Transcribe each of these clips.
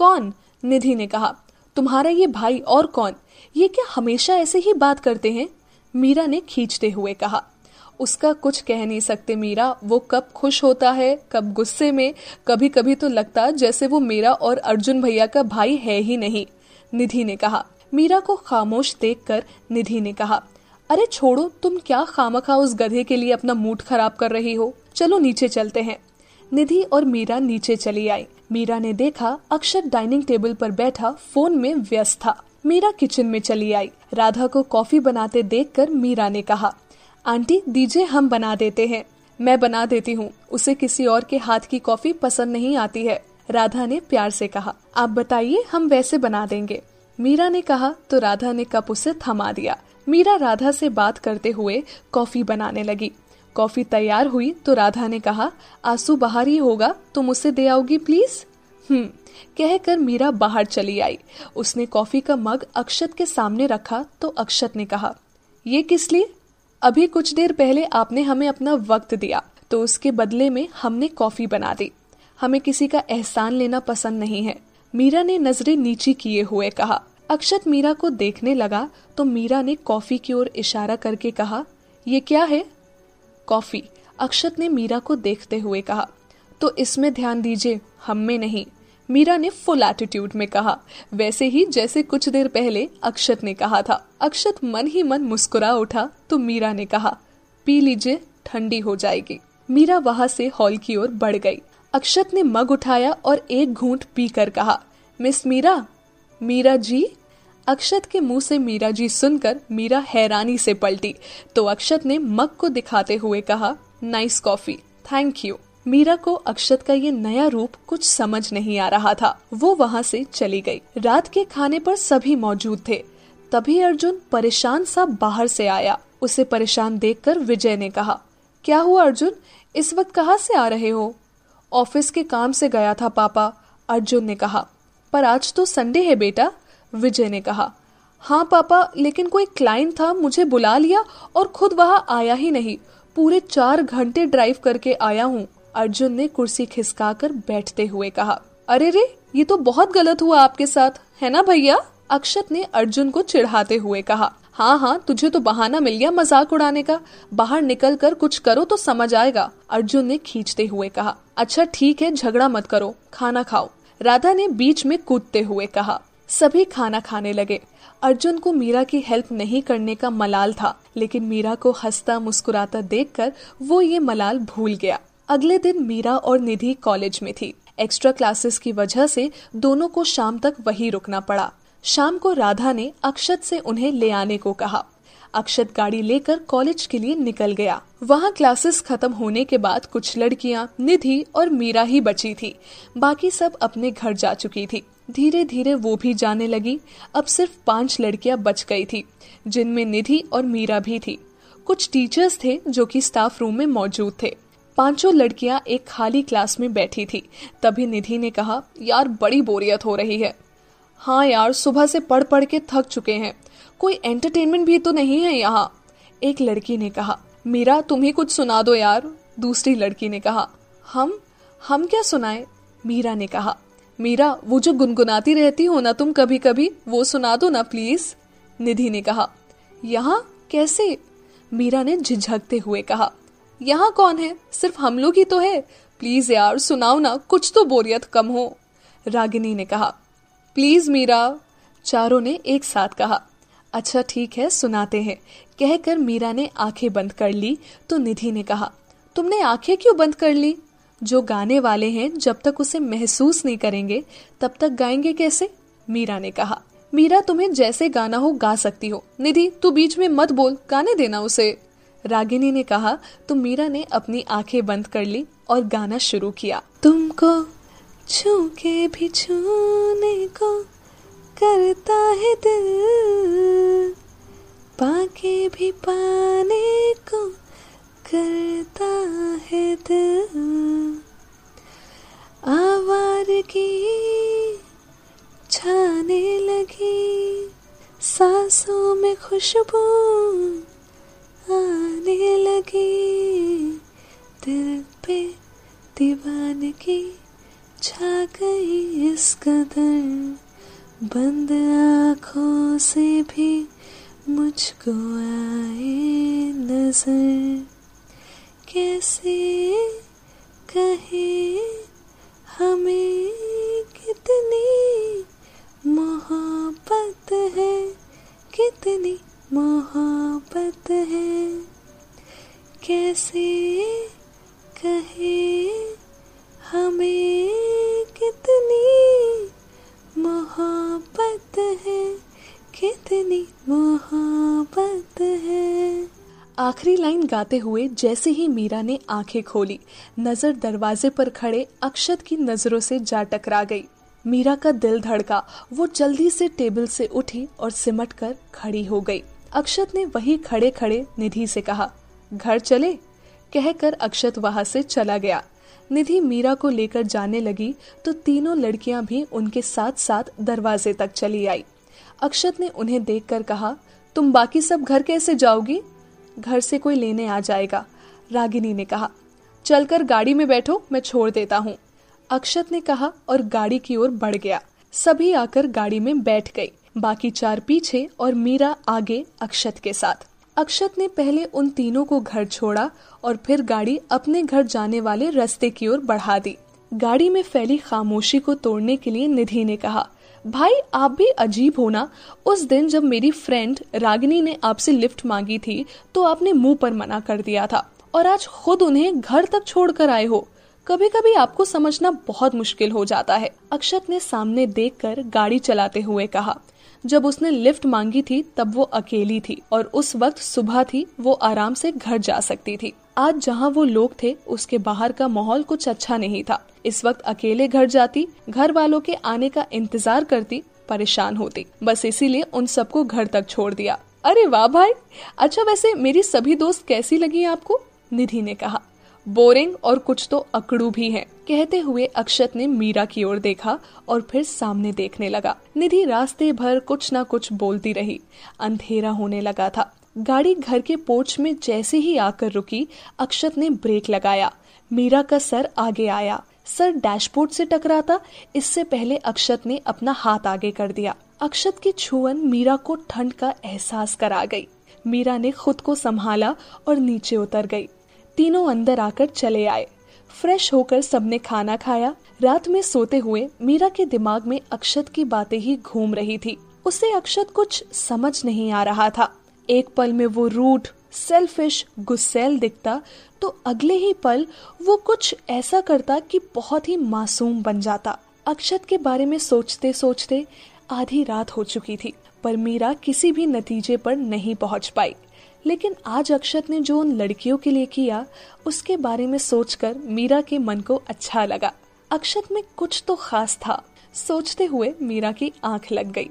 कौन? निधि ने कहा, तुम्हारा ये भाई और कौन? ये क्या हमेशा ऐसे ही बात करते हैं? मीरा ने खींचते हुए कहा, उसका कुछ कह नहीं सकते मीरा, वो कब खुश होता है, कब गुस्से में कभी कभी तो लगता जैसे वो मेरा और अर्जुन भैया का भाई है ही नहीं। निधि ने कहा, मीरा को खामोश देखकर, निधि ने कहा, अरे छोड़ो, तुम क्या खामखा उस गधे के लिए अपना मूड खराब कर रही हो? चलो नीचे चलते हैं। निधि और मीरा नीचे चली आई। मीरा ने देखा अक्षर डाइनिंग टेबल पर बैठा फ़ोन में व्यस्त था। मीरा किचन में चली आई। राधा को कॉफ़ी बनाते देखकर मीरा ने कहा, आंटी, दीजिए हम बना देते हैं। मैं बना देती हूँ। उसे किसी और के हाथ की कॉफ़ी पसंद नहीं आती है। राधा ने प्यार से कहा, आप बताइए, हम वैसे बना देंगे। मीरा ने कहा तो राधा ने कप उसे थमा दिया। मीरा राधा से बात करते हुए कॉफ़ी बनाने लगी। कॉफ़ी तैयार हुई तो राधा ने कहा, आँसू बाहर ही होगा, तुम उसे दे आओगी प्लीज़ हम्म कहकर मीरा बाहर चली आई। उसने कॉफ़ी का मग अक्षत के सामने रखा तो अक्षत ने कहा, ये किस लिए? अभी कुछ देर पहले आपने हमें अपना वक्त दिया तो उसके बदले में हमने कॉफ़ी बना दी। हमें किसी का एहसान लेना पसंद नहीं है। मीरा ने नज़रें नीची किए हुए कहा। अक्षत मीरा को देखने लगा तो मीरा ने कॉफ़ी की ओर इशारा करके कहा, ये क्या है? कॉफ़ी। अक्षत ने मीरा को देखते हुए कहा तो इसमें ध्यान दीजिए, हम में नहीं। मीरा ने फुल एटीट्यूड में कहा। वैसे ही जैसे कुछ देर पहले अक्षत ने कहा था। अक्षत मन ही मन मुस्कुरा उठा तो मीरा ने कहा, पी लीजिए, ठंडी हो जाएगी। मीरा वहाँ से हॉल की ओर बढ़ गई। अक्षत ने मग उठाया और एक घूंट पी कर कहा, मिस मीरा मीरा जी अक्षत के मुँह से मीरा जी सुनकर मीरा हैरानी से पलटी। तो अक्षत ने मग को दिखाते हुए कहा, nice coffee, thank you. Meera को अक्षत का ये नया रूप कुछ समझ नहीं आ रहा था। वो वहाँ से चली गई। रात के खाने पर सभी मौजूद थे। तभी अर्जुन परेशान सा बाहर से आया। उसे परेशान देखकर विजय ने कहा, क्या हुआ अर्जुन? इस वक्त कहाँ से आ रहे हो? ऑफ़िस के काम से गया था, पापा, अर्जुन ने कहा। पर आज तो संडे है, बेटा। विजय ने कहा हाँ पापा, लेकिन कोई क्लाइंट था, मुझे बुला लिया और खुद वहाँ आया ही नहीं। पूरे चार घंटे ड्राइव करके आया हूँ। अर्जुन ने कुर्सी खिसकाकर बैठते हुए कहा, अरे रे, ये तो बहुत गलत हुआ आपके साथ, है ना भैया? अक्षत ने अर्जुन को चिढ़ाते हुए कहा हाँ हाँ तुझे तो बहाना मिल गया मज़ाक उड़ाने का। बाहर निकल कर कुछ करो तो समझ आएगा, अर्जुन ने खींचते हुए कहा अच्छा ठीक है, झगड़ा मत करो, खाना खाओ। राधा ने बीच में कूदते हुए कहा सभी खाना खाने लगे। अर्जुन को मीरा की हेल्प नहीं करने का मलाल था, लेकिन मीरा को हंसता मुस्कुराता देखकर वो ये मलाल भूल गया। अगले दिन मीरा और निधि कॉलेज में थी। एक्स्ट्रा क्लासेस की वजह से दोनों को शाम तक वही रुकना पड़ा। शाम को राधा ने अक्षत से उन्हें ले आने को कहा। अक्षत गाड़ी लेकर कॉलेज के लिए निकल गया। वहाँ क्लासेस खत्म होने के बाद कुछ लड़कियाँ, निधि और मीरा ही बची थी। बाकी सब अपने घर जा चुकी थी। धीरे धीरे वो भी जाने लगी। अब सिर्फ़ पाँच लड़कियाँ बच गई थी, जिनमें निधि और मीरा भी थी। कुछ टीचर्स थे जो कि स्टाफ रूम में मौजूद थे। पाँचों लड़कियाँ एक खाली क्लास में बैठी थी। तभी निधि ने कहा, यार, बड़ी बोरियत हो रही है। हाँ यार, सुबह से पढ़ पढ़ के थक चुके हैं। कोई एंटरटेनमेंट भी तो नहीं है यहाँ। एक लड़की ने कहा, मीरा तुम्हें कुछ सुना दो यार, दूसरी लड़की ने कहा, हम हम क्या सुनाए? मीरा ने कहा, मीरा, वो जो गुनगुनाती रहती हो ना तुम कभी कभी वो सुना दो ना प्लीज़ निधि ने कहा, यहाँ? कैसे? मीरा ने झिझकते हुए कहा, यहाँ कौन है? सिर्फ़ हम लोग ही तो है। प्लीज़ यार, सुनाओ ना, कुछ तो बोरियत कम हो। रागिनी ने कहा प्लीज़ मीरा। चारों ने एक साथ कहा अच्छा ठीक है, सुनाते हैं। कहकर मीरा ने आँखें बंद कर ली। तो निधि ने कहा, तुमने आँखें क्यों बंद कर ली? जो गाने वाले हैं, जब तक उसे महसूस नहीं करेंगे, तब तक गाएँगे कैसे? मीरा ने कहा, मीरा, तुम्हें जैसे गाना हो, गा सकती हो। निधि, तू बीच में मत बोल, गाने देना उसे। रागिनी ने कहा तो मीरा ने अपनी आँखें बंद कर ली और गाना शुरू किया। तुमको छू के भी छूने को करता है दिल। पाके भी पाने को करता है दिल। आवार की छाने लगी, सांसों में खुशबू आने लगी। दिल पे दीवान की छा गई इस कदर। बंद आँखों से भी मुझको आए नज़र। कैसे कहे हमें कितनी मोहब्बत है, कितनी मोहब्बत है। कैसे कहे हमें मोहब्बत है। आखिरी लाइन गाते हुए जैसे ही मीरा ने आँखें खोली, नज़र दरवाजे पर खड़े अक्षत की नज़रों से जा टकरा गई। मीरा का दिल धड़का, वो जल्दी से टेबल से उठी और सिमट कर खड़ी हो गई। अक्षत ने वही खड़े खड़े निधि से कहा, घर चले? कहकर अक्षत वहाँ से चला गया। निधि मीरा को लेकर जाने लगी तो तीनों लड़कियाँ भी उनके साथ साथ दरवाजे तक चली आई। अक्षत ने उन्हें देखकर कहा, तुम बाकी सब घर कैसे जाओगी? घर से कोई लेने आ जाएगा। रागिनी ने कहा, चलकर गाड़ी में बैठो, मैं छोड़ देता हूँ। अक्षत ने कहा और गाड़ी की ओर बढ़ गया। सभी आकर गाड़ी में बैठ गई। बाकी चार पीछे और मीरा आगे अक्षत के साथ। अक्षत ने पहले उन तीनों को घर छोड़ा और फिर गाड़ी अपने घर जाने वाले रास्ते की ओर बढ़ा दी। गाड़ी में फैली खामोशी को तोड़ने के लिए निधि ने कहा भाई, आप भी अजीब हो ना? उस दिन जब मेरी फ्रेंड रागिनी ने आपसे लिफ्ट मांगी थी तो आपने मुँह पर मना कर दिया था। और आज खुद उन्हें घर तक छोड़कर आए हो। कभी कभी आपको समझना बहुत मुश्किल हो जाता है। अक्षत ने सामने देखकर गाड़ी चलाते हुए कहा जब उसने लिफ्ट मांगी थी, तब वो अकेली थी और उस वक्त सुबह थी, वो आराम से घर जा सकती थी। आज जहाँ वो लोग थे, उसके बाहर का माहौल कुछ अच्छा नहीं था। इस वक्त अकेले घर जाती घर वालों के आने का इंतज़ार करती, परेशान होती। बस इसीलिए उन सबको घर तक छोड़ दिया। अरे वाह भाई! अच्छा वैसे मेरी सभी दोस्त कैसी लगी आपको? निधि ने कहा। बोरिंग और कुछ तो अकड़ू भी हैं। कहते हुए अक्षत ने मीरा की ओर देखा और फिर सामने देखने लगा। निधि रास्ते भर कुछ न कुछ बोलती रही। अंधेरा होने लगा था। गाड़ी घर के पोर्च में जैसे ही आकर रुकी, अक्षत ने ब्रेक लगाया। मीरा का सर आगे आया। सर डैशबोर्ड से टकराता। इससे पहले अक्षत ने अपना हाथ आगे कर दिया। अक्षत की छुअन मीरा को ठंड का एहसास करा गई। मीरा ने खुद को संभाला और नीचे उतर गई। तीनों अंदर आकर चले आए। फ्रेश होकर सबने खाना खाया। रात में सोते हुए मीरा के दिमाग में अक्षत की बातें ही घूम रही थी। उसे अक्षत कुछ समझ नहीं आ रहा था। एक पल में वो रूट सेल्फिश गुस्सेल दिखता तो अगले ही पल वो कुछ ऐसा करता कि बहुत ही मासूम बन जाता। अक्षत के बारे में सोचते सोचते आधी रात हो चुकी थी, पर मीरा किसी भी नतीजे पर नहीं पहुँच पाई। लेकिन आज अक्षत ने जो उन लड़कियों के लिए किया, उसके बारे में सोचकर मीरा के मन को अच्छा लगा। अक्षत में कुछ तो खास था। सोचते हुए मीरा की आँख लग गई।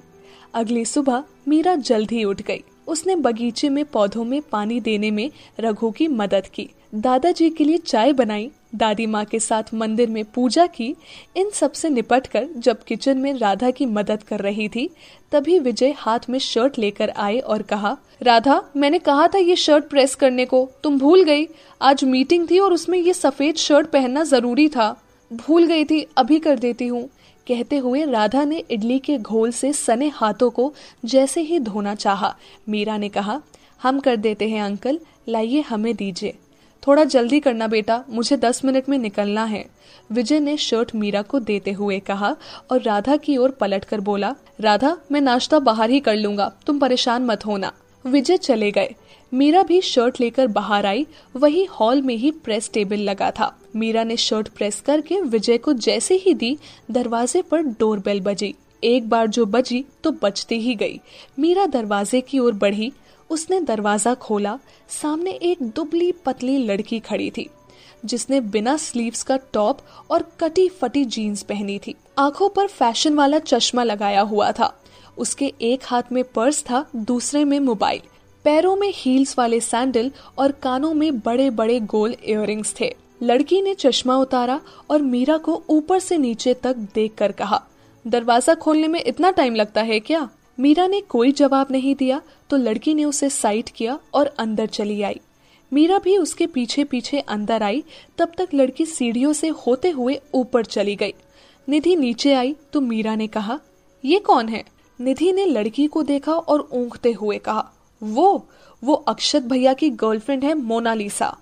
अगली सुबह मीरा जल्द ही उठ गई। उसने बगीचे में पौधों में पानी देने में रघु की मदद की। दादाजी के लिए चाय बनाई, दादी माँ के साथ मंदिर में पूजा की, इन सबसे निपट कर जब किचन में राधा की मदद कर रही थी, तभी विजय हाथ में शर्ट लेकर आए और कहा, राधा, मैंने कहा था ये शर्ट प्रेस करने को, तुम भूल गई। आज मीटिंग थी और उसमें ये सफ़ेद शर्ट पहनना ज़रूरी था। भूल गई थी, अभी कर देती हूँ। कहते हुए राधा ने इडली के घोल से सने हाथों को जैसे ही धोना चाहा। मीरा ने कहा, हम कर देते हैं, अंकल। लाइए हमें दीजिए। थोड़ा जल्दी करना बेटा, मुझे दस मिनट में निकलना है। विजय ने शर्ट मीरा को देते हुए कहा और राधा की ओर पलट कर बोला, राधा, मैं नाश्ता बाहर ही कर लूँगा, तुम परेशान मत होना। विजय चले गए। मीरा भी शर्ट लेकर बाहर आई, वही हॉल में ही प्रेस टेबल लगा था। मीरा ने शर्ट प्रेस करके विजय को जैसे ही दी, दरवाजे पर डोरबेल बजी। एक बार जो बजी तो बचते ही गई। मीरा दरवाजे की ओर बढ़ी उसने दरवाज़ा खोला, सामने एक दुबली पतली लड़की खड़ी थी, जिसने बिना स्लीव्स का टॉप और कटी फटी जीन्स पहनी थी। आँखों पर फ़ैशन वाला चश्मा लगाया हुआ था। उसके एक हाथ में पर्स था, दूसरे में मोबाइल। पैरों में हील्स वाले सैंडल और कानों में बड़े बड़े गोल इयर थे। लड़की ने चश्मा उतारा और मीरा को ऊपर से नीचे तक देख कर कहा, दरवाज़ा खोलने में इतना टाइम लगता है क्या? मीरा ने कोई जवाब नहीं दिया तो लड़की ने उसे साइड किया और अंदर चली आई। मीरा भी उसके पीछे पीछे अंदर आई, तब तक लड़की सीढ़ियों से होते हुए ऊपर चली गई। निधि नीचे आई तो मीरा ने कहा, ये कौन है? निधि ने लड़की को देखा और ऊँघते हुए कहा, वो वो अक्षत भैया की गर्लफ्रेंड है मोनालिसा।